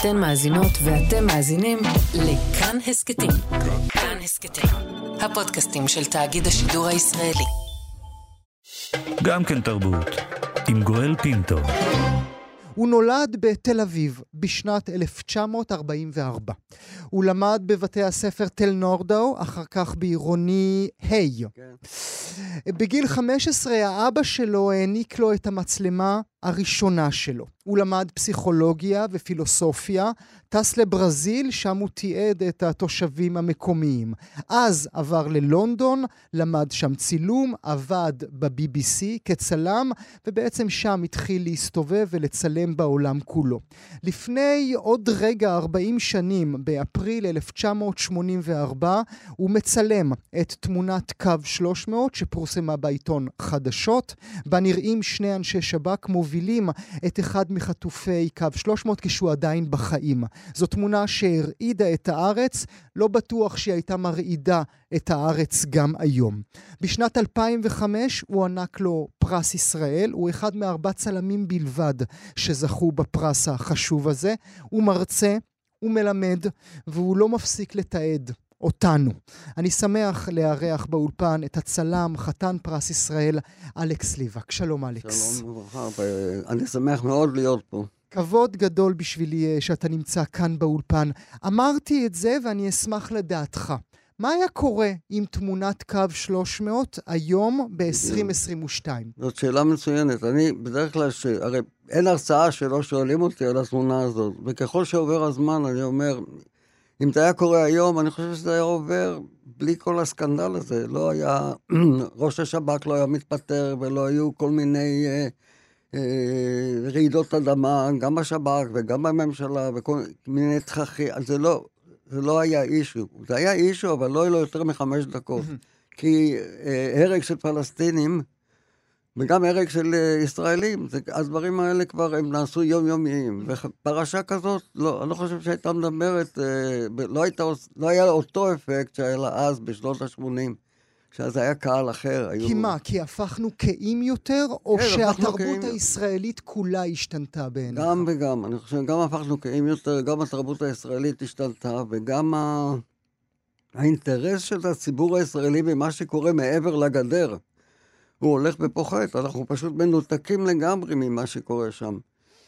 אתן מאזינות ואתם מאזינים לכאן הסכתים. כאן הסכתים, הפודקאסטים של תאגיד השידור הישראלי. גם כן תרבות, עם גואל פינטו. הוא נולד בתל אביב בשנת 1944. הוא למד בבתי הספר תל נורדאו, אחר כך בעירוני ה'. Hey. כן. בגיל 15 האבא שלו העניק לו את המצלמה הראשונה שלו. הוא למד פסיכולוגיה ופילוסופיה, טס לברזיל, שם הוא תיעד את התושבים המקומיים. אז עבר ללונדון, למד שם צילום, עבד ב-BBC כצלם, ובעצם שם התחיל להסתובב ולצלם בעולם כולו. לפני עוד רגע, 40 שנים, באפריל 1984, הוא מצלם את תמונת קו 300 שפורסמה בעיתון חדשות, בה נראים שני אנשי שב"כ מובילים את אחד מחטופי קו 300 כשהוא עדיין בחיים. זו תמונה שהרעידה את הארץ, לא בטוח שהיא הייתה מרעידה את הארץ גם היום. בשנת 2005 הוא ענק לו פרס ישראל, הוא אחד מארבע צלמים בלבד שזכו בפרס החשוב הזה. הוא מרצה, הוא מלמד, והוא לא מפסיק לתעד אותנו. אני שמח לארח באולפן את הצלם, חתן פרס ישראל, אלכס ליבק. שלום, אלכס. שלום וברכה, אני שמח מאוד להיות פה. כבוד גדול בשבילי אה, שאתה נמצא כאן באולפן. אמרתי את זה ואני אשמח לדעתך. מה היה קורה עם תמונת קו 300 היום ב-2022? זאת שאלה מצוינת. אני בדרך כלל, ש... הרי אין הרצאה שלא שואלים אותי על התמונה הזאת, וככל שעובר הזמן אני אומר, אם זה היה קורה היום, אני חושב שזה היה עובר בלי כל הסקנדל הזה. לא היה, ראש השב"כ לא היה מתפטר ולא היו כל מיני... אה, אה, רעידות אדמה, גם בשב"כ וגם בממשלה, וכל מיני תככים, זה לא, זה לא היה אישו. זה היה אישו, אבל לא היה לו יותר מחמש דקות. כי אה, הרג של פלסטינים, וגם הרג של אה, ישראלים, זה, הדברים האלה כבר הם נעשו יומיומיים. ופרשה כזאת, לא, אני לא חושב שהייתה מדברת, אה, לא, הייתה, לא היה אותו אפקט שהיה לה אז, בשנות ה-80. שאז היה קהל אחר. היו... כי מה, כי הפכנו קהים יותר, או כן, שהתרבות. הישראלית כולה השתנתה בעיניך? גם וגם. אני חושב שגם הפכנו קהים יותר, גם התרבות הישראלית השתנתה, וגם ה... האינטרס של הציבור הישראלי במה שקורה מעבר לגדר. הוא הולך ופוחת, אנחנו פשוט מנותקים לגמרי ממה שקורה שם.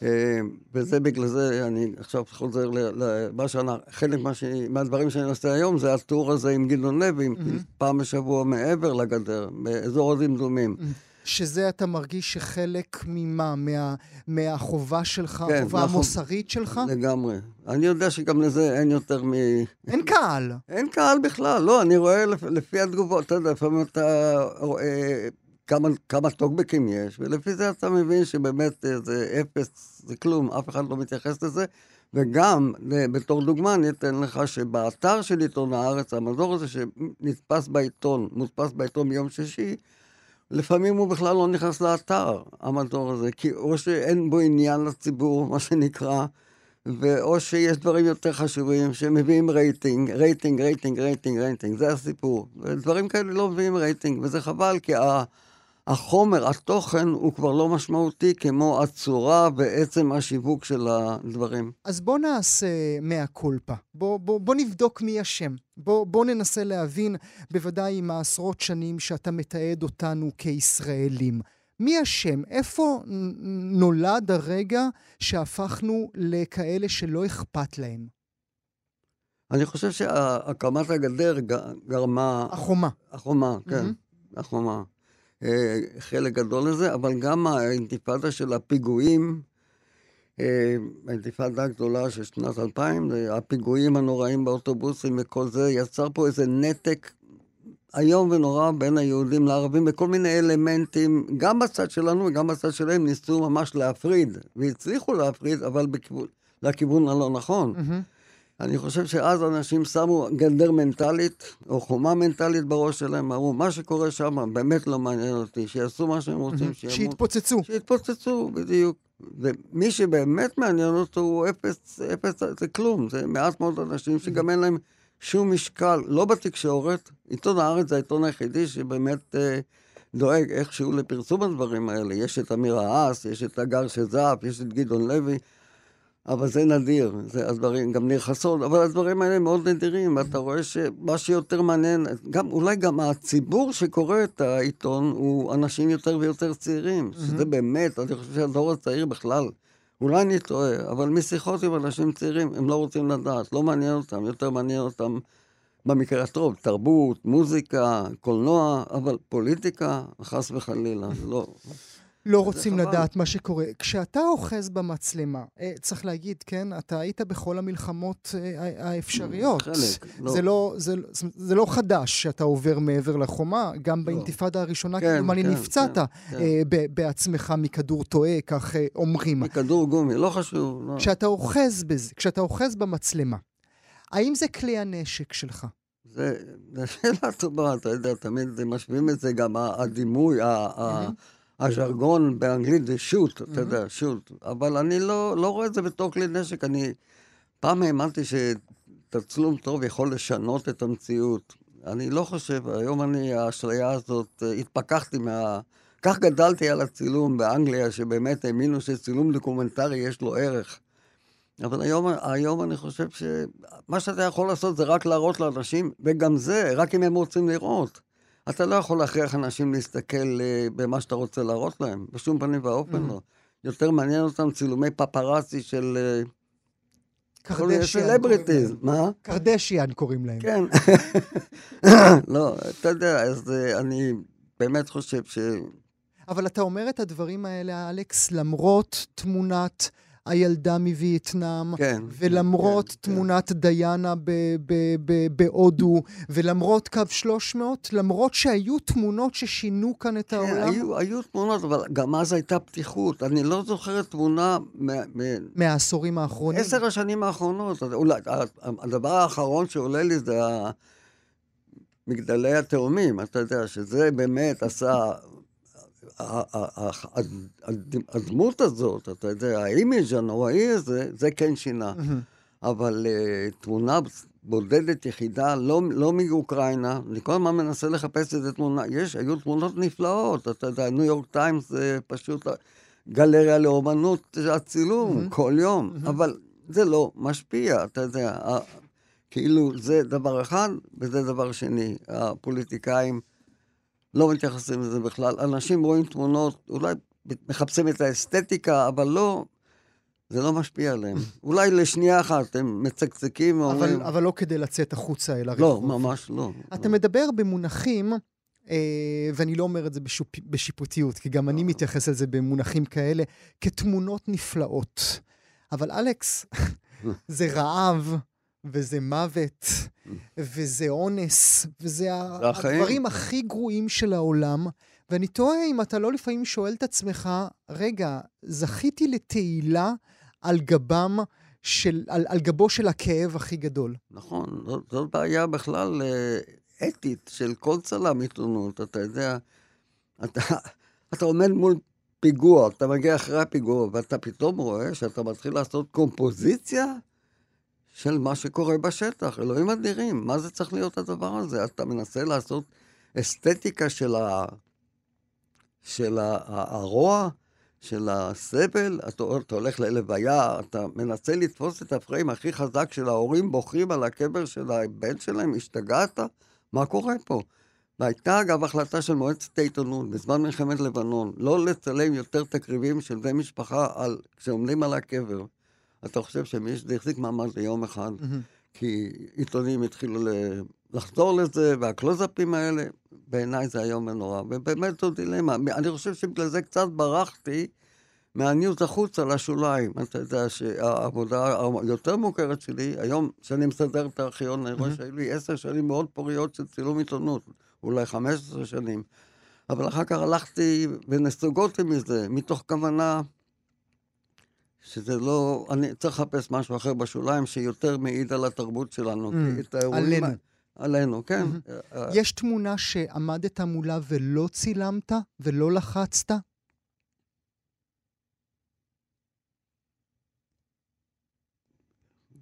אה, וזה בגלל זה, אני עכשיו חוזר למה שאני, חלק מה ש... מהדברים שאני עושה היום זה הטור הזה עם גדעון לוי, mm-hmm. פעם בשבוע מעבר לגדר, באזור הדמדומים. Mm-hmm. שזה אתה מרגיש שחלק ממה? מה, מהחובה שלך, כן, החובה נכון, המוסרית שלך? לגמרי. אני יודע שגם לזה אין יותר מ... אין קהל. אין קהל בכלל, לא, אני רואה לפי התגובות, אתה יודע, לפעמים אתה רואה... כמה, כמה טוקבקים יש, ולפי זה אתה מבין שבאמת זה אפס, זה כלום, אף אחד לא מתייחס לזה. וגם, בתור דוגמה, אני אתן לך שבאתר של עיתון הארץ, המדור הזה שנתפס בעיתון, מודפס בעיתון ביום שישי, לפעמים הוא בכלל לא נכנס לאתר, המדור הזה, כי או שאין בו עניין לציבור, מה שנקרא, ואו שיש דברים יותר חשובים שמביאים רייטינג, רייטינג, רייטינג, רייטינג, רייטינג, זה הסיפור. ודברים כאלה לא מביאים רייטינג, וזה חבל, כי ה... החומר, התוכן, הוא כבר לא משמעותי כמו הצורה ועצם השיווק של הדברים. אז בוא נעשה מאה קולפה. בוא, בוא, בוא נבדוק מי אשם. בוא, בוא ננסה להבין, בוודאי עם העשרות שנים שאתה מתעד אותנו כישראלים. מי אשם? איפה נולד הרגע שהפכנו לכאלה שלא אכפת להם? אני חושב שהקמת הגדר גרמה... החומה. החומה, כן. Mm-hmm. החומה. אה, חלק גדול לזה, אבל גם האינתיפאדה של הפיגועים, אה, האינתיפאדה הגדולה של שנת 2000, הפיגועים הנוראים באוטובוסים וכל זה, יצר פה איזה נתק איום ונורא בין היהודים לערבים בכל מיני אלמנטים, גם בצד שלנו וגם בצד שלהם ניסו ממש להפריד, והצליחו להפריד, אבל בכיוון, לכיוון הלא נכון. Mm-hmm. אני חושב שאז אנשים שמו גדר מנטלית, או חומה מנטלית בראש שלהם, אמרו, מה שקורה שם באמת לא מעניין אותי, שיעשו מה שהם רוצים, שימות. שיתפוצצו. שיתפוצצו, בדיוק. ומי שבאמת מעניין אותו הוא אפס, אפס, זה כלום, זה מעט מאוד אנשים שגם אין להם שום משקל, לא בתקשורת, עיתון הארץ זה העיתון היחידי שבאמת אה, דואג איכשהו לפרסום הדברים האלה. יש את אמיר האס, יש את הגר שזף, יש את גדעון לוי. אבל זה נדיר, זה הדברים, גם ניר חסון, אבל הדברים האלה מאוד נדירים, ואתה רואה שמה שיותר מעניין, גם, אולי גם הציבור שקורא את העיתון הוא אנשים יותר ויותר צעירים, שזה באמת, אני חושב שהדור הצעיר בכלל, אולי אני טועה, אבל משיחות עם אנשים צעירים, הם לא רוצים לדעת, לא מעניין אותם, יותר מעניין אותם במקרה הטוב, תרבות, מוזיקה, קולנוע, אבל פוליטיקה, חס וחלילה, לא. לא רוצים לדעת מה שקורה. כשאתה אוחז במצלמה, אה, צריך להגיד, כן, אתה היית בכל המלחמות אה, האפשריות. חלק, לא. זה לא, זה, זה לא חדש שאתה עובר מעבר לחומה, גם באינתיפאדה הראשונה, כן, כמובן, כן, נפצעת כן, כן. אה, בעצמך מכדור טועה, כך אומרים. מכדור גומי, לא חשוב. לא. כשאתה אוחז בזה, כשאתה אוחז במצלמה, האם זה כלי הנשק שלך? זה, זה שאלה טובה, אתה יודע, תמיד משווים את זה גם הדימוי, ה- הז'רגון באנגלית זה שוט, אתה יודע, שוט. אבל אני לא, לא רואה את זה בתור כלי נשק. אני פעם האמנתי שתצלום טוב יכול לשנות את המציאות. אני לא חושב, היום אני, האשליה הזאת, אה, התפכחתי מה... כך גדלתי על הצילום באנגליה, שבאמת האמינו שצילום דוקומנטרי יש לו ערך. אבל היום, היום אני חושב שמה שאתה יכול לעשות זה רק להראות לאנשים, וגם זה, רק אם הם רוצים לראות. אתה לא יכול להכריח אנשים להסתכל אה, במה שאתה רוצה להראות להם, בשום פנים ואופן Mm. לא. יותר מעניין אותם צילומי פפראצי של אה, קרדשיאן. סלבריטיז. מה? קרדשיאן קוראים להם. כן. לא, אתה יודע, אז אה, אני באמת חושב ש... אבל אתה אומר את הדברים האלה, אלכס, למרות תמונת הילדה מווייטנאם, כן. ולמרות כן, תמונת דיאנה ב- ב- ב- בהודו, ולמרות קו 300, למרות שהיו תמונות ששינו כאן את כן, העולם, היו, היו תמונות, אבל גם אז הייתה פתיחות. אני לא זוכר תמונה מ- מ- מהעשורים האחרונים. עשר השנים האחרונות, אולי, הדבר האחרון שעולה לי זה מגדלי התאומים, אתה יודע, שזה באמת עשה... הדמות הזאת, אתה יודע, ה image הנוראי הזה, זה כן שינה. מהמם. אבל אה, תמונה בודדת יחידה, לא, לא מאוקראינה, אני כל הזמן מנסה לחפש איזה תמונה, יש, היו תמונות נפלאות, אתה יודע, ניו יורק טיימס זה פשוט גלריה לאומנות, הצילום, Mhm. כל יום, אבל זה לא משפיע, אתה יודע, כאילו זה דבר אחד וזה דבר שני, הפוליטיקאים לא מתייחסים לזה בכלל, אנשים רואים תמונות, אולי מחפשים את האסתטיקה, אבל לא, זה לא משפיע עליהם. אולי לשנייה אחת הם מצקצקים ואומרים... אבל, אבל לא כדי לצאת החוצה אל לא, הרחוב. ממש לא. אתה מדבר במונחים, אה, ואני לא אומר את זה בשופ... בשיפוטיות, כי גם אני מתייחס לזה במונחים כאלה, כתמונות נפלאות. אבל אלכס, זה רעב, וזה מוות, וזה אונס, וזה. הדברים הכי גרועים של העולם. ואני תוהה אם אתה לא לפעמים שואל את עצמך, רגע, זכיתי לתהילה על גבם של, על, על גבו של הכאב הכי גדול. נכון, זאת, זאת בעיה בכלל אה, אתית של כל צלם עיתונות, אתה יודע, אתה, אתה עומד מול פיגוע, אתה מגיע אחרי הפיגוע, ואתה פתאום רואה שאתה מתחיל לעשות קומפוזיציה של מה שקורה בשטח. אלוהים אדירים, מה זה צריך להיות הדבר הזה? אתה מנסה לעשות אסתטיקה של, ה... של ה... הרוע, של הסבל, אתה, אתה הולך ללוויה, אתה מנסה לתפוס את הפריים הכי חזק של ההורים בוכים על הקבר של הבן שלהם, השתגעת? מה קורה פה? והייתה אגב החלטה של מועצת העיתונות בזמן מלחמת לבנון, לא לצלם יותר תקריבים של בני משפחה על, כשעומדים על הקבר. אתה חושב שזה החזיק מעמד ליום אחד, כי עיתונים התחילו לחזור לזה, והקלוזאפים האלה, בעיניי זה היום ונורא, ובאמת זו דילמה. אני חושב שבגלל זה קצת ברחתי מהניוז החוצה לשוליים. אתה יודע שהעבודה היותר מוכרת שלי, היום שאני מסדר את הארכיון, אני רואה שהיו לי עשר שנים מאוד פוריות של צילום עיתונות, אולי חמש עשרה שנים. אבל אחר כך הלכתי ונסוגותי מזה, מתוך כוונה שזה לא... אני צריך לחפש משהו אחר בשוליים שיותר מעיד על התרבות שלנו. Mm, את האירועים עלינו. עלינו, כן. אה, יש תמונה שעמדת מולה ולא צילמת ולא לחצת?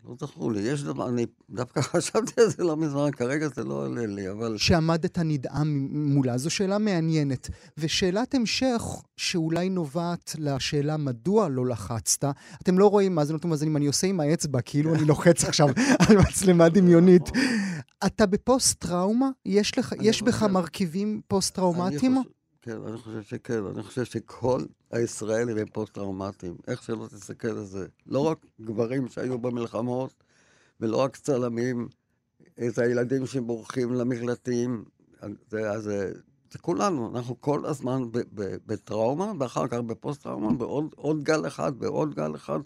לא זכור לי. יש דבר, אני דווקא חשבתי על זה לא מזמן, כרגע זה לא עולה לי, אבל... שעמדת נדהם מולה. זו שאלה מעניינת. ושאלת המשך, שאולי נובעת לשאלה מדוע לא לחצת, אתם לא רואים מה זה נותנים מאזינים, אני עושה עם האצבע, כאילו אני לוחץ עכשיו על מצלמה דמיונית. אתה בפוסט-טראומה? יש, לך, יש בך מרכיבים פוסט-טראומטיים? כן, אני חושב שכן. אני חושב שכל הישראלים הם פוסט-טראומטיים. איך שלא תסתכל על זה. לא רק גברים שהיו במלחמות, ולא רק צלמים, את הילדים שבורחים למקלטים. זה, זה, זה כולנו, אנחנו כל הזמן בטראומה, ואחר כך בפוסט-טראומה, בעוד עוד גל אחד, בעוד גל אחד.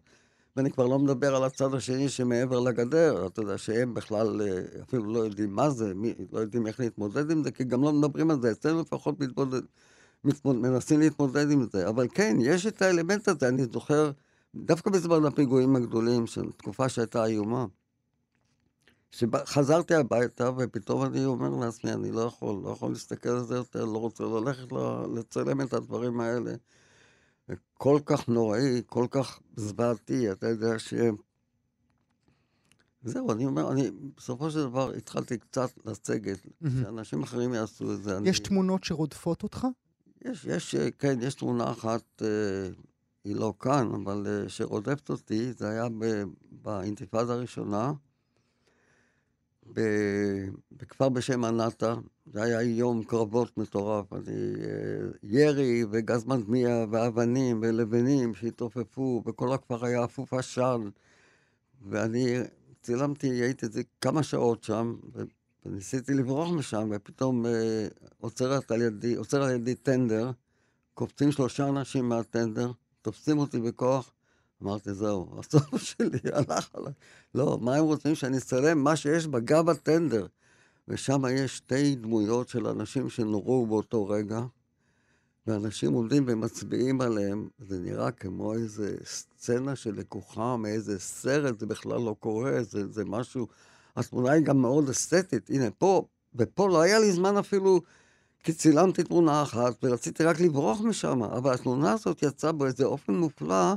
ואני כבר לא מדבר על הצד השני שמעבר לגדר, אתה יודע, שהם בכלל אה, אפילו לא יודעים מה זה, מי, לא יודעים איך להתמודד עם זה, כי גם לא מדברים על זה, אצלנו לפחות מתמודד, מתמוד, מנסים להתמודד עם זה. אבל כן, יש את האלמנט הזה, אני זוכר, דווקא בזמן הפיגועים הגדולים, של תקופה שהייתה איומה, שחזרתי הביתה, ופתאום אני אומר לעצמי, אני לא יכול, לא יכול להסתכל על זה יותר, לא רוצה ללכת לצלם את הדברים האלה. כל כך נוראי, כל כך זוועתי, אתה יודע ש... זהו, אני אומר, אני בסופו של דבר התחלתי קצת לסגת, מהמם. שאנשים אחרים יעשו את זה. אני... יש תמונות שרודפות אותך? יש, יש, אה, כן, יש תמונה אחת, אה, היא לא כאן, אבל אה, שרודפת אותי, זה היה באינתיפאדה הראשונה, בכפר בשם ענתא, זה היה יום קרבות מטורף, אני, ירי וגז מדמיע ואבנים ולבנים שהתעופפו, וכל הכפר היה אפוף עשן, ואני צילמתי, הייתי כמה שעות שם, וניסיתי לברוח משם, ופתאום אה, עוצרת על ידי, עוצר על ידי טנדר, קופצים שלושה אנשים מהטנדר, תופסים אותי בכוח, אמרתי, זהו, הסוף שלי הלך עליי. לא, מה הם רוצים שאני אצלם? מה שיש בגב הטנדר. ושם יש שתי דמויות של אנשים שנורו באותו רגע, ואנשים עומדים ומצביעים עליהם, זה נראה כמו איזה סצנה שלקוחה מאיזה סרט, זה בכלל לא קורה, זה, זה משהו... התמונה היא גם מאוד אסתטית. הנה, פה, ופה לא היה לי זמן אפילו, כי צילמתי תמונה אחת, ורציתי רק לברוח משם, אבל התמונה הזאת יצאה באיזה אופן מופלא,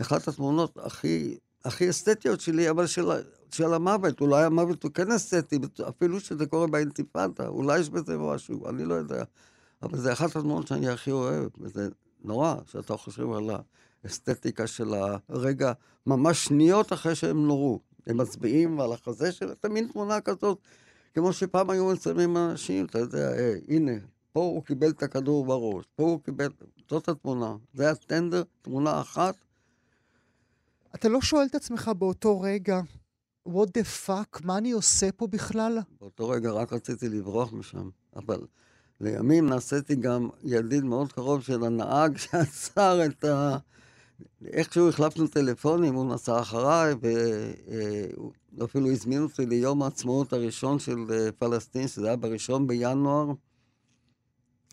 אחת התמונות הכי, הכי אסתטיות שלי, אבל של, של המוות. אולי המוות הוא כן אסתטי, אפילו שזה קורה באינתיפאדה, אולי יש בזה משהו, אני לא יודע. אבל זה אחת התמונות שאני הכי אוהב, וזה נורא שאתה חושב על האסתטיקה של הרגע, ממש שניות אחרי שהם נורו. הם מצביעים על החזה שלהם, זה מין תמונה כזאת, כמו שפעם היו מצלמים אנשים, אתה יודע, אה, הנה, פה הוא קיבל את הכדור בראש, פה הוא קיבל, זאת התמונה. זה היה טנדר, תמונה אחת, אתה לא שואל את עצמך באותו רגע, what the fuck, מה אני עושה פה בכלל? באותו רגע רק רציתי לברוח משם, אבל לימים נעשיתי גם ידיד מאוד קרוב של הנהג שעצר את ה... איכשהו החלפנו טלפונים, הוא נסע אחריי, ואפילו הזמין אותי ליום העצמאות הראשון של אה, פלסטין, שזה היה בראשון בינואר,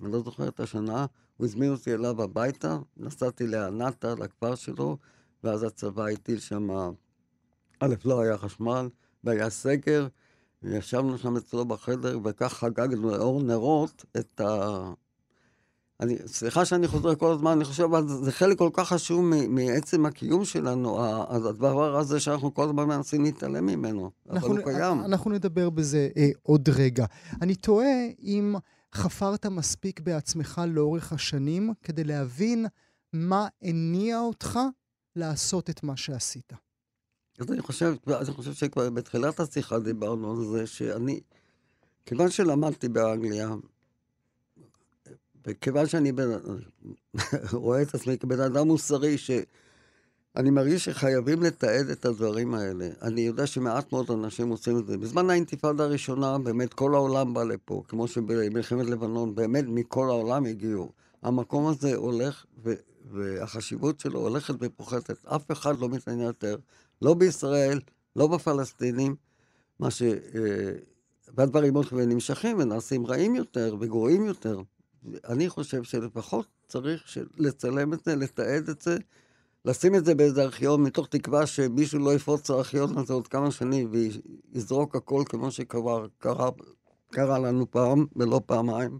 אני לא זוכר את השנה, הוא הזמין אותי אליו הביתה, נסעתי לענתא, לכפר שלו, ואז הצבא הטיל שם, א', לא היה חשמל, והיה סגר, וישבנו שם אצלו בחדר, וכך חגגנו לאור נרות את ה... אני, סליחה שאני חוזר כל הזמן, אני חושב, אבל זה, חלק כל כך חשוב מ- מעצם הקיום שלנו, הדבר הזה שאנחנו כל הזמן מנסים להתעלם ממנו, אבל אנחנו, הוא קיים. אנחנו נדבר בזה אה, עוד רגע. אני תוהה אם חפרת מספיק בעצמך לאורך השנים כדי להבין מה הניע אותך לעשות את מה שעשית. אז אני חושב, אני חושב שכבר בתחילת השיחה דיברנו על זה שאני, כיוון שלמדתי באנגליה, וכיוון שאני בן, רואה את עצמי כבן אדם מוסרי, שאני מרגיש שחייבים לתעד את הדברים האלה. אני יודע שמעט מאוד אנשים עושים את זה. בזמן האינתיפאדה הראשונה, באמת כל העולם בא לפה, כמו שבמלחמת לבנון, באמת מכל העולם הגיעו. המקום הזה הולך, ו, והחשיבות שלו הולכת ופוחתת. אף אחד לא מתעניין יותר, לא בישראל, לא בפלסטינים, מה ש... אה, והדברים הולכים ונמשכים ונעשים רעים יותר וגרועים יותר. אני חושב שלפחות צריך לצלם את זה, לתעד את זה, לשים את זה באיזה ארכיון, מתוך תקווה שמישהו לא יפרוץ הארכיון הזה עוד כמה שנים ויזרוק הכל כמו שקרה קרה, קרה לנו פעם ולא פעמיים.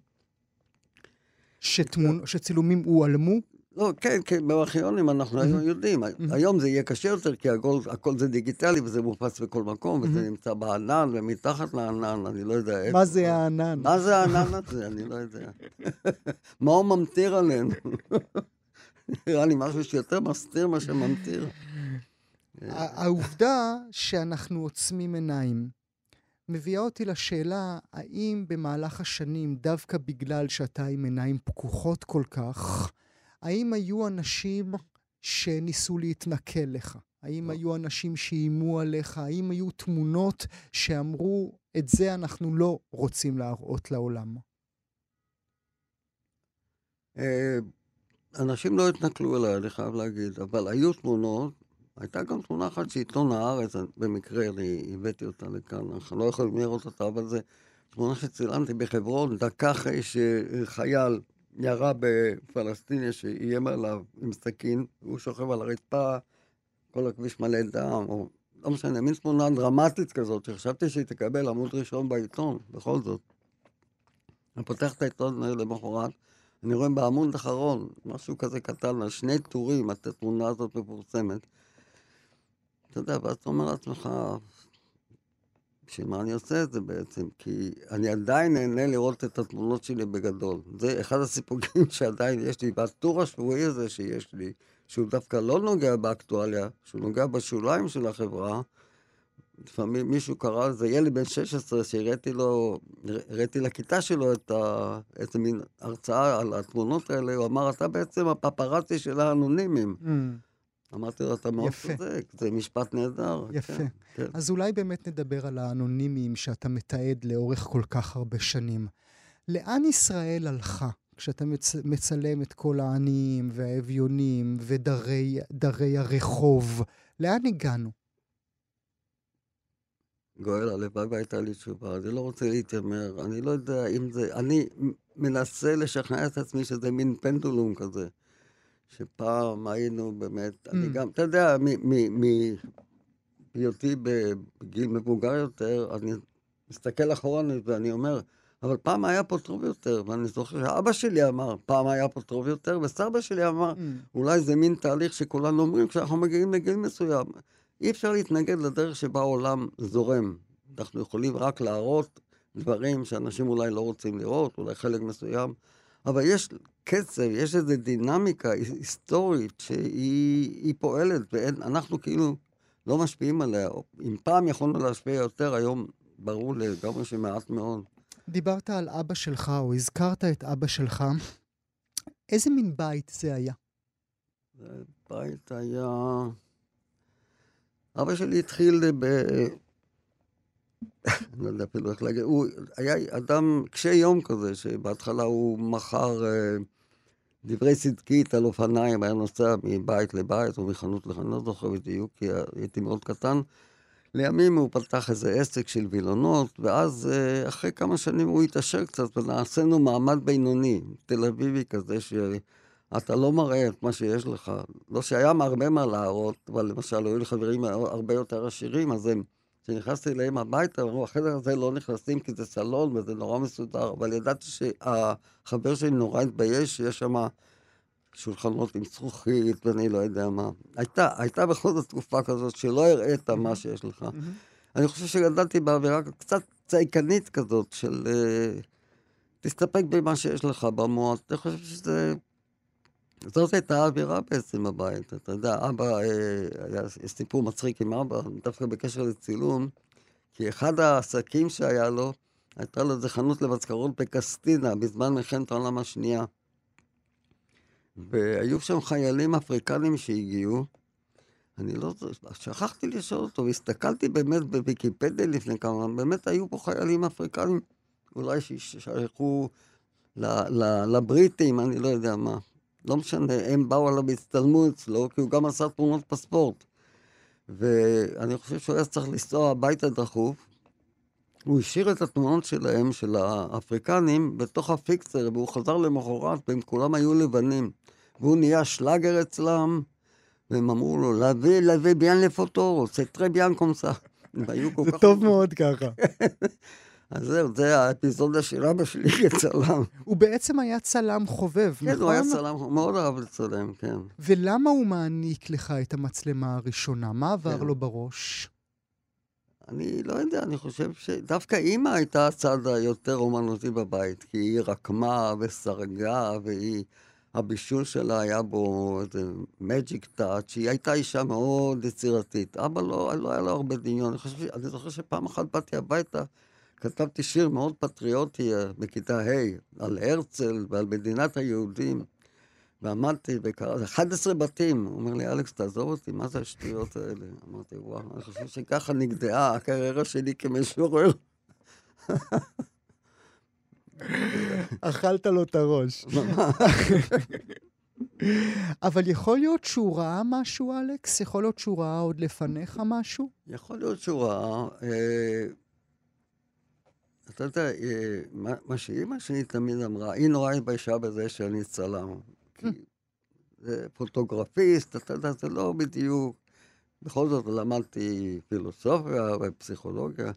שתמונ... שצילומים הועלמו? לא, כן, כן, בארכיונים אנחנו היום יודעים. היום זה יהיה קשה יותר, כי הכל, הכל זה דיגיטלי וזה מופץ בכל מקום, וזה נמצא בענן ומתחת לענן, אני לא יודע איפה. מה זה הענן? מה זה הענן הזה? אני לא יודע. מה הוא ממטיר עלינו? נראה לי משהו שיותר מסתיר מה שממטיר. העובדה שאנחנו עוצמים עיניים מביאה אותי לשאלה, האם במהלך השנים, דווקא בגלל שאתה עם עיניים פקוחות כל כך, האם היו אנשים שניסו להתנכל לך? האם היו אנשים שאיימו עליך? האם היו תמונות שאמרו, את זה אנחנו לא רוצים להראות לעולם? אה, אנשים לא התנכלו אליי, אני חייב להגיד, אבל היו תמונות, הייתה גם תמונה אחת שעיתון הארץ, במקרה אני הבאתי אותה לכאן, אנחנו לא יכולים לראות אותה, אבל זו תמונה שצילמתי בחברון, דקה אחרי שחייל ירה בפלסטיני שאיים עליו עם סכין, הוא שוכב על הרצפה, כל הכביש מלא דם, או לא משנה, מין תמונה דרמטית כזאת, שחשבתי שהיא תקבל עמוד ראשון בעיתון, בכל זאת. אני פותח את העיתון למחרת, אני רואה בעמוד האחרון, משהו כזה קטן, על שני טורים, התמונה הזאת מפורסמת. אתה יודע, ואז אתה אומר לעצמך, בשביל מה אני עושה את זה בעצם? כי אני עדיין נהנה לראות את התמונות שלי בגדול. זה אחד הסיפורים שעדיין יש לי, והטור השבועי הזה שיש לי, שהוא דווקא לא נוגע באקטואליה, שהוא נוגע בשוליים של החברה, לפעמים מישהו קרא לזה, ילד בן 16, שהראיתי לו, הראיתי לכיתה שלו את ה... איזה מין הרצאה על התמונות האלה, הוא אמר, אתה בעצם הפפרצי של האנונימיים. Mm. אמרתי לו, אתה מאוד צודק, זה משפט נהדר. יפה. כן, כן. אז אולי באמת נדבר על האנונימיים שאתה מתעד לאורך כל כך הרבה שנים. לאן ישראל הלכה כשאתה מצ... מצלם את כל העניים והאביונים ודרי הרחוב? לאן הגענו? גואל, הלוואי והייתה לי תשובה. אני לא רוצה להתיימר, אני לא יודע אם זה... אני מנסה לשכנע את עצמי שזה מין פנדולום כזה. שפעם היינו באמת, mm. אני גם, אתה יודע, מהיותי בגיל מבוגר יותר, אני מסתכל אחורנית ואני אומר, אבל פעם היה פה טוב יותר, ואני זוכר שאבא שלי אמר, פעם היה פה טוב יותר, וסבא שלי אמר, mm. אולי זה מין תהליך שכולנו אומרים כשאנחנו מגיעים לגיל מסוים. אי אפשר להתנגד לדרך שבה העולם זורם. אנחנו יכולים רק להראות דברים שאנשים אולי לא רוצים לראות, אולי חלק מסוים, אבל יש קצב, יש איזו דינמיקה היסטורית שהיא פועלת, ואנחנו כאילו לא משפיעים עליה. אם פעם יכולנו להשפיע יותר, היום ברור לגמרי שמעט מאוד. דיברת על אבא שלך, או הזכרת את אבא שלך. איזה מין בית זה היה? בית היה... אבא שלי התחיל ב... אני לא יודע אפילו איך להגיד, הוא היה אדם קשה יום כזה, שבהתחלה הוא מכר אה, דברי צדקית על אופניים, היה נוסע מבית לבית או מחנות לחנות, לא זוכר בדיוק, כי הייתי מאוד קטן. לימים הוא פתח איזה עסק של וילונות, ואז אה, אחרי כמה שנים הוא התעשר קצת, ונעשינו מעמד בינוני, תל אביבי כזה, שאתה לא מראה את מה שיש לך. לא שהיה הרבה מה להראות, אבל למשל היו לי חברים הרבה יותר עשירים, אז הם... כשנכנסתי אליהם הביתה, אמרו, החדר הזה לא נכנסים כי זה סלון וזה נורא מסודר, אבל ידעתי שהחבר שלי נורא התבייש שיש שם שולחנות עם זכוכית ואני לא יודע מה. הייתה, הייתה בכל זאת תקופה כזאת שלא הראית מה שיש לך. אני חושב שגדלתי באווירה קצת צייקנית כזאת של uh, תסתפק במה שיש לך במוח. אני חושב שזה זאת הייתה האווירה בעצם בבית. אתה יודע, אבא, אה, היה סיפור מצחיק עם אבא, דווקא בקשר לצילום, כי אחד העסקים שהיה לו, הייתה לו איזה חנות למזכרות בקסטינה, בזמן מלחמת העולם השנייה. והיו שם חיילים אפריקנים שהגיעו, אני לא... שכחתי לשאול אותו, והסתכלתי באמת בוויקיפדיה לפני כמה, באמת היו פה חיילים אפריקנים, אולי ששייכו לבריטים, אני לא יודע מה. לא משנה, הם באו עליו והצטלמו אצלו, כי הוא גם עשה תמונות בספורט. ואני חושב שהוא היה צריך לנסוע הביתה דחוף. הוא השאיר את התמונות שלהם, של האפריקנים, בתוך הפיקצר, והוא חזר למחרת, והם כולם היו לבנים. והוא נהיה שלאגר אצלם, והם אמרו לו, להביא, להביא ביאן לפוטו, זה טרי ביאן קומסה. זה טוב מאוד ככה. אז זהו, זה האפיזודה של אבא שלי כצלם. הוא בעצם היה צלם חובב, נכון? כן, הוא היה צלם, הוא מאוד אהב לצלם, כן. ולמה הוא מעניק לך את המצלמה הראשונה? מה עבר כן. לו בראש? אני לא יודע, אני חושב שדווקא אימא הייתה הצד היותר אומנותי בבית, כי היא רקמה וסרגה, והיא... הבישול שלה היה בו איזה מג'יק טאץ', היא הייתה אישה מאוד יצירתית. אבא לא, לא היה לו הרבה דמיון. אני, חושב, אני זוכר שפעם אחת באתי הביתה, כתבתי שיר מאוד פטריוטי אה, בכיתה ה' על הרצל ועל מדינת היהודים. ועמדתי וקראתי, 11 בתים. הוא אומר לי, אלכס, תעזוב אותי, מה זה השטויות האלה? אמרתי, וואו, אני חושב שככה נגדעה הקריירה שלי כמשורר. אכלת לו את הראש. אבל יכול להיות שהוא ראה משהו, אלכס? יכול להיות שהוא ראה עוד לפניך משהו? יכול להיות שהוא ראה. אה, אתה יודע, אה, מה, שאימא שלי תמיד אמרה, היא נורא התביישה בזה שאני צלם. כי זה פוטוגרפיסט, אתה יודע, זה לא בדיוק. בכל זאת למדתי פילוסופיה ופסיכולוגיה.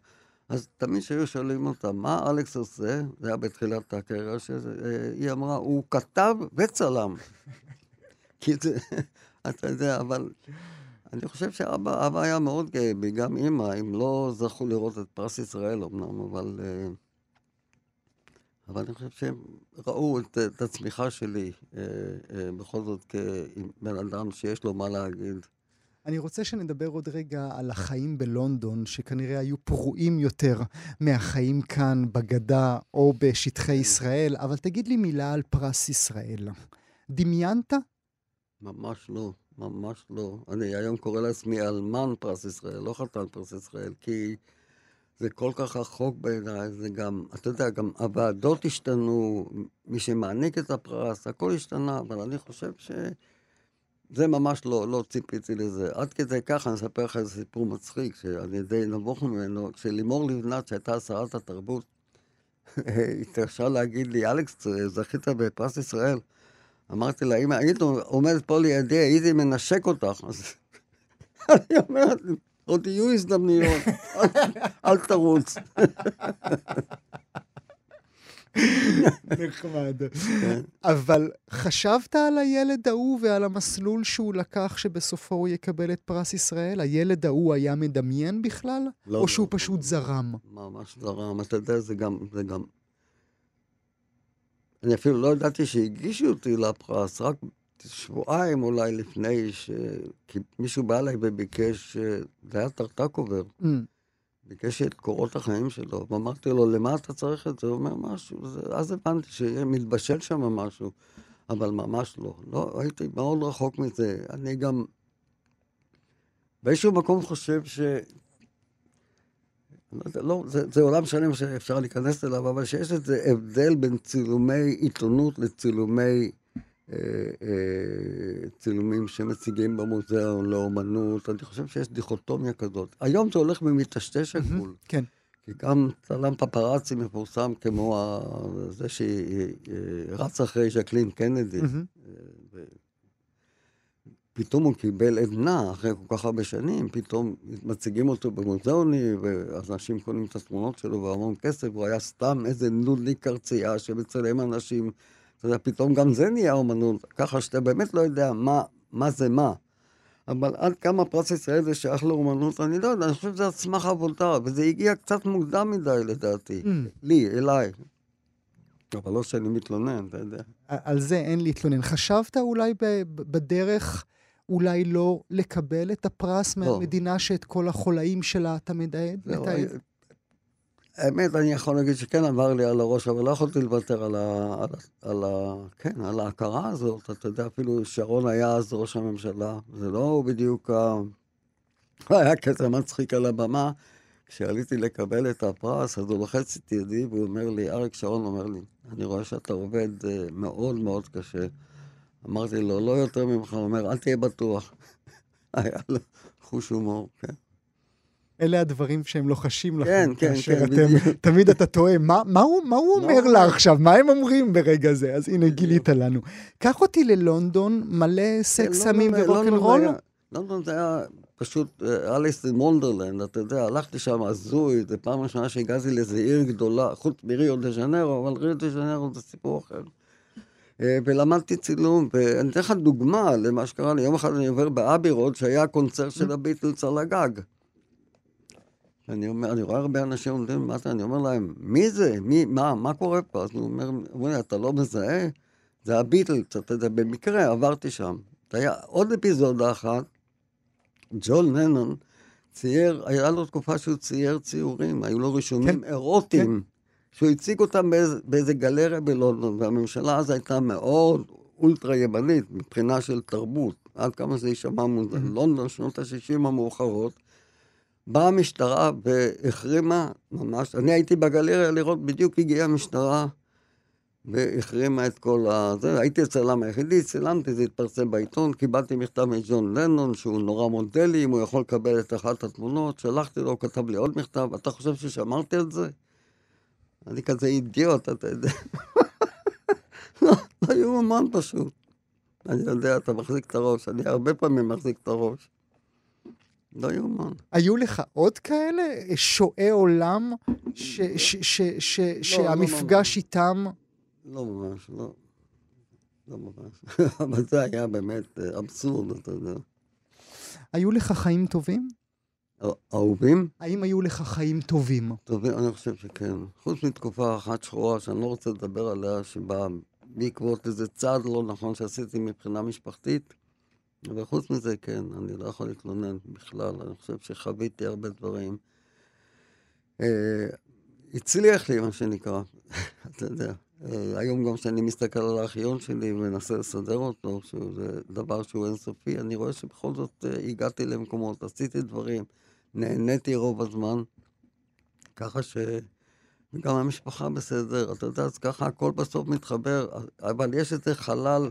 אז תמיד כשהיו שואלים אותה, מה אלכס עושה? זה היה בתחילת הקריירה שזה, היא אמרה, הוא כתב וצלם. כי זה, אתה יודע, אבל אני חושב שאבא היה מאוד גאה בי, גם אימא, הם לא זכו לראות את פרס ישראל אמנם, אבל... אה, אבל אני חושב שהם ראו את, את הצמיחה שלי, אה, אה, בכל זאת כבן אדם שיש לו מה להגיד. אני רוצה שנדבר עוד רגע על החיים בלונדון, שכנראה היו פרועים יותר מהחיים כאן בגדה או בשטחי כן. ישראל, אבל תגיד לי מילה על פרס ישראל. דמיינת? ממש לא, ממש לא. אני היום קורא לעצמי אלמן פרס ישראל, לא חתן פרס ישראל, כי זה כל כך רחוק בעיניי, זה גם, אתה יודע, גם הוועדות השתנו, מי שמעניק את הפרס, הכל השתנה, אבל אני חושב ש... זה ממש לא, לא ציפיתי לזה. עד כדי כך, אני אספר לך איזה סיפור מצחיק, שאני די נבוך ממנו, כשלימור לבנת, שהייתה שרת התרבות, התרשה להגיד לי, אלכס, זכית בפרס ישראל. אמרתי לה, אם היית עומדת פה לידי, הייתי מנשק אותך. אז אני אומרת, עוד יהיו הזדמנויות, אל תרוץ. נחמד. אבל חשבת על הילד ההוא ועל המסלול שהוא לקח שבסופו הוא יקבל את פרס ישראל? הילד ההוא היה מדמיין בכלל? לא, או שהוא לא. פשוט זרם? ממש זרם. אתה יודע, זה גם, זה גם... אני אפילו לא ידעתי שהגישו אותי לפרס, רק שבועיים אולי לפני ש... כי מישהו בא אליי וביקש, אה, זה היה טרטקובר, Mm. ביקש את קורות החיים שלו, ואמרתי לו, למה אתה צריך את זה? הוא אומר משהו, זה... אז הבנתי שמתבשל שם משהו, אבל ממש לא. לא, הייתי מאוד רחוק מזה. אני גם באיזשהו מקום חושב ש... לא, יודע, לא, זה, זה עולם שלם שאפשר להיכנס אליו, אבל שיש איזה הבדל בין צילומי עיתונות לצילומי... אה, אה, צילומים שמציגים במוזיאון לאומנות, אני חושב שיש דיכוטומיה כזאת. היום זה הולך ומטשטש הגבול. כן. כי גם צלם פפראצי מפורסם כמו. זה שרץ אחרי ז'קלין קנדי. פתאום הוא קיבל עדנה אחרי כל כך הרבה שנים, פתאום מציגים אותו במוזיאונים, ואנשים קונים את התמונות שלו בהמון כסף, הוא היה סתם איזה נודניק קרצייה שמצלם אנשים. אתה יודע, פתאום גם זה נהיה אומנות, ככה שאתה באמת לא יודע מה, מה זה מה. אבל עד כמה פרס ישראל זה שייך לאומנות, אני לא יודע, אני חושב שזה על סמך עבודה, וזה הגיע קצת מוקדם מדי לדעתי. Mm. לי, אליי. אבל לא שאני מתלונן, אתה יודע. על זה אין להתלונן. חשבת אולי בדרך אולי לא לקבל את הפרס לא. מהמדינה שאת כל החולאים שלה אתה מתעד? זהו, מתעד? האמת, אני יכול להגיד שכן עבר לי על הראש, אבל לא יכולתי לוותר על ה... על, ה- על ה... כן, על ההכרה הזאת. אתה יודע, אפילו שרון היה אז ראש הממשלה. זה לא בדיוק ה... היה קטע מצחיק על הבמה. כשעליתי לקבל את הפרס, אז הוא לוחץ את ידי והוא אומר לי, אריק שרון אומר לי, אני רואה שאתה עובד אה, מאוד מאוד קשה. אמרתי לו, לא יותר ממך, הוא אומר, אל תהיה בטוח. היה לו חוש הומור, כן. אלה הדברים שהם לוחשים לכם. כן, כן, כן, אתם, בדיוק. תמיד אתה תוהה, מה, מה, הוא, מה הוא מה אומר לה? עכשיו? מה הם אומרים ברגע זה? אז הנה. גילית לנו. קח אותי ללונדון, מלא סקס, כן, סמים לונדון- לונדון ורוקנרול? לונדון זה היה פשוט Alice in Wonderland, אתה יודע, הלכתי שם הזוי, זו פעם ראשונה שהגעתי לאיזו עיר גדולה, חוץ מריו דה ז'נרו, אבל ריו דה ז'נרו זה סיפור אחר. אה, ולמדתי צילום, ואני אתן לך דוגמה למה שקרה לי. יום אחד אני עובר באבי רוד, שהיה הקונצרט של הביטלס על הגג. אני אומר, אני רואה הרבה אנשים עומדים למטה, אני אומר להם, מי זה? מי, מה, מה קורה פה? אז הוא אומר, אומר אתה לא מזהה? זה הביטלס, אתה יודע, במקרה עברתי שם. היה עוד אפיזודה אחת, ג'ון לנון צייר, היה לו תקופה שהוא צייר ציורים, היו לו רישומים כן, אירוטיים. כן. שהוא הציג אותם באיזה, באיזה גלריה בלונדון, והממשלה אז הייתה מאוד אולטרה ימנית מבחינה של תרבות, עד כמה זה יישמע מוזר. לונדון, שנות ה-60 המאוחרות, באה המשטרה והחרימה ממש, אני הייתי בגלריה לראות, בדיוק הגיעה המשטרה והחרימה את כל ה... זה, הייתי הצלם היחידי, צילמתי, זה התפרסם בעיתון, קיבלתי מכתב מג'ון לנון, שהוא נורא מודלי, אם הוא יכול לקבל את אחת התמונות, שלחתי לו, הוא כתב לי עוד מכתב, אתה חושב ששמרתי על זה? אני כזה אידיוט, אתה יודע. לא, לא יאומן פשוט. אני יודע, אתה מחזיק את הראש, אני הרבה פעמים מחזיק את הראש. לא יאומן. היו לך עוד כאלה? שועי עולם לא, לא, שהמפגש איתם... לא ממש, לא. לא ממש. אבל זה היה באמת אה, אבסורד, אתה יודע. היו לך חיים טובים? אהובים? האם היו לך חיים טובים? טובים, אני חושב שכן. חוץ מתקופה אחת שחורה שאני לא רוצה לדבר עליה, שבאה בעקבות איזה צעד לא נכון שעשיתי מבחינה משפחתית, אבל חוץ מזה, כן, אני לא יכול להתלונן בכלל. אני חושב שחוויתי הרבה דברים. אה, הצליח לי, מה שנקרא, אתה יודע. אה, היום גם כשאני מסתכל על הארכיון שלי ומנסה לסדר אותו, שזה דבר שהוא אינסופי, אני רואה שבכל זאת אה, הגעתי למקומות, עשיתי דברים. נהניתי רוב הזמן, ככה ש... וגם המשפחה בסדר, אתה יודע, אז ככה הכל בסוף מתחבר, אבל יש איזה חלל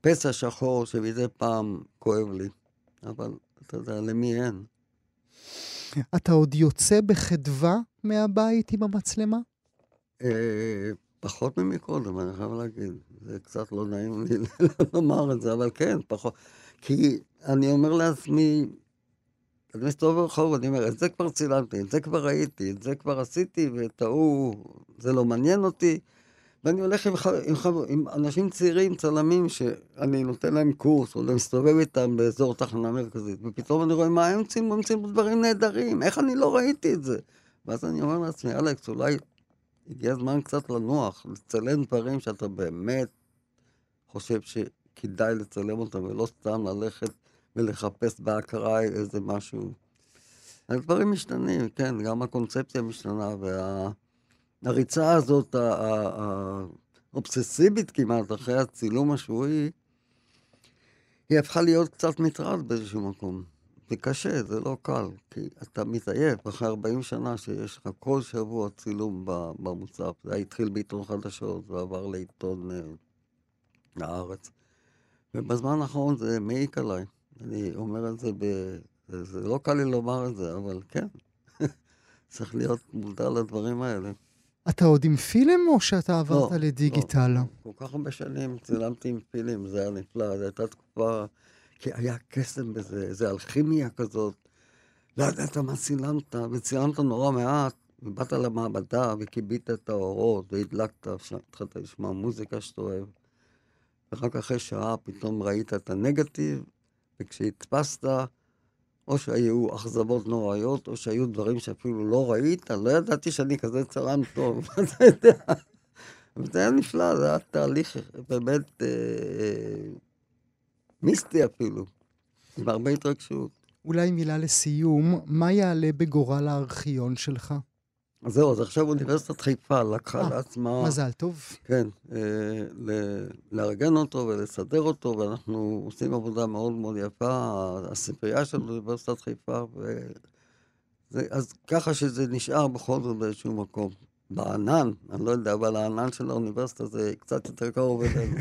פסע שחור שמדי פעם כואב לי, אבל אתה יודע, למי אין? אתה עוד יוצא בחדווה מהבית עם המצלמה? אה, פחות ממקודם, אני חייב להגיד. זה קצת לא נעים לי לומר את זה, אבל כן, פחות. כי אני אומר לעצמי, אני מסתובב ברחוב, אני אומר, את זה כבר צילמתי, את זה כבר ראיתי, את זה כבר עשיתי, ואת ההוא, זה לא מעניין אותי. ואני הולך עם, עם, עם אנשים צעירים, צלמים, שאני נותן להם קורס, או מסתובב איתם באזור תחנה מרכזית, ופתאום אני רואה מה הם צילמו, הם צילמו דברים נהדרים, איך אני לא ראיתי את זה? ואז אני אומר לעצמי, אלכס, אולי הגיע הזמן קצת לנוח, לצלם דברים שאתה באמת חושב שכדאי לצלם אותם, ולא סתם ללכת ולחפש בהכרה איזה משהו. הדברים משתנים, כן, גם הקונספציה משתנה, והריצה הזאת, האובססיבית כמעט, אחרי הצילום השבועי, היא הפכה להיות קצת מטרד באיזשהו מקום. זה קשה, זה לא קל, כי אתה מתעייף אחרי 40 שנה שיש לך כל שבוע צילום במוצב. זה התחיל בעיתון חדשות ועבר לעיתון אה, הארץ. ובזמן האחרון זה מעיק עליי. אני אומר את זה ב... זה לא קל לי לומר את זה, אבל כן, צריך להיות מודע לדברים האלה. אתה עוד עם פילים או שאתה עברת לא, לדיגיטל? לא, כל כך הרבה שנים צילמתי עם פילים, זה היה נפלא, זו הייתה תקופה, כי היה קסם בזה, איזה אלכימיה כזאת. לא ידעת מה צילמת, וצילמת נורא מעט, ובאת למעבדה וכיבית את האורות, והדלקת, התחלת לשמוע מוזיקה שאתה אוהב. ורק אחרי שעה פתאום ראית את הנגטיב, וכשהדפסת, או שהיו אכזבות נוראיות, או שהיו דברים שאפילו לא ראית, לא ידעתי שאני כזה צלם טוב, אתה יודע. וזה היה נפלא, זה היה תהליך באמת אה, אה, מיסטי אפילו, עם הרבה התרגשות. אולי מילה לסיום, מה יעלה בגורל הארכיון שלך? אז זהו, אז עכשיו אוניברסיטת חיפה לקחה אה, לעצמה... מזל טוב. כן, אה, ל- לארגן אותו ולסדר אותו, ואנחנו עושים עבודה מאוד מאוד יפה, הספרייה של אוניברסיטת חיפה, ו... זה, אז ככה שזה נשאר בכל זאת באיזשהו מקום. בענן, אני לא יודע, אבל הענן של האוניברסיטה זה קצת יותר קרוב אלינו.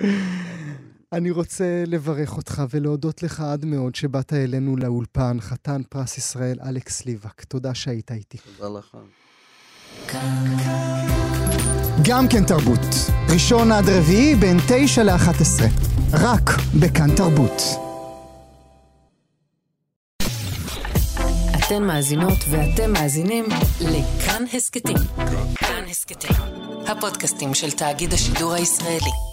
אני רוצה לברך אותך ולהודות לך עד מאוד שבאת אלינו לאולפן, חתן פרס ישראל אלכס ליבק. תודה שהיית איתי. תודה לך. גם כן תרבות. ראשון עד רביעי בין תשע לאחת עשרה. רק בכאן תרבות. אתן מאזינות ואתם מאזינים לכאן הסכתים. כאן הסכתים, הפודקאסטים של תאגיד השידור הישראלי.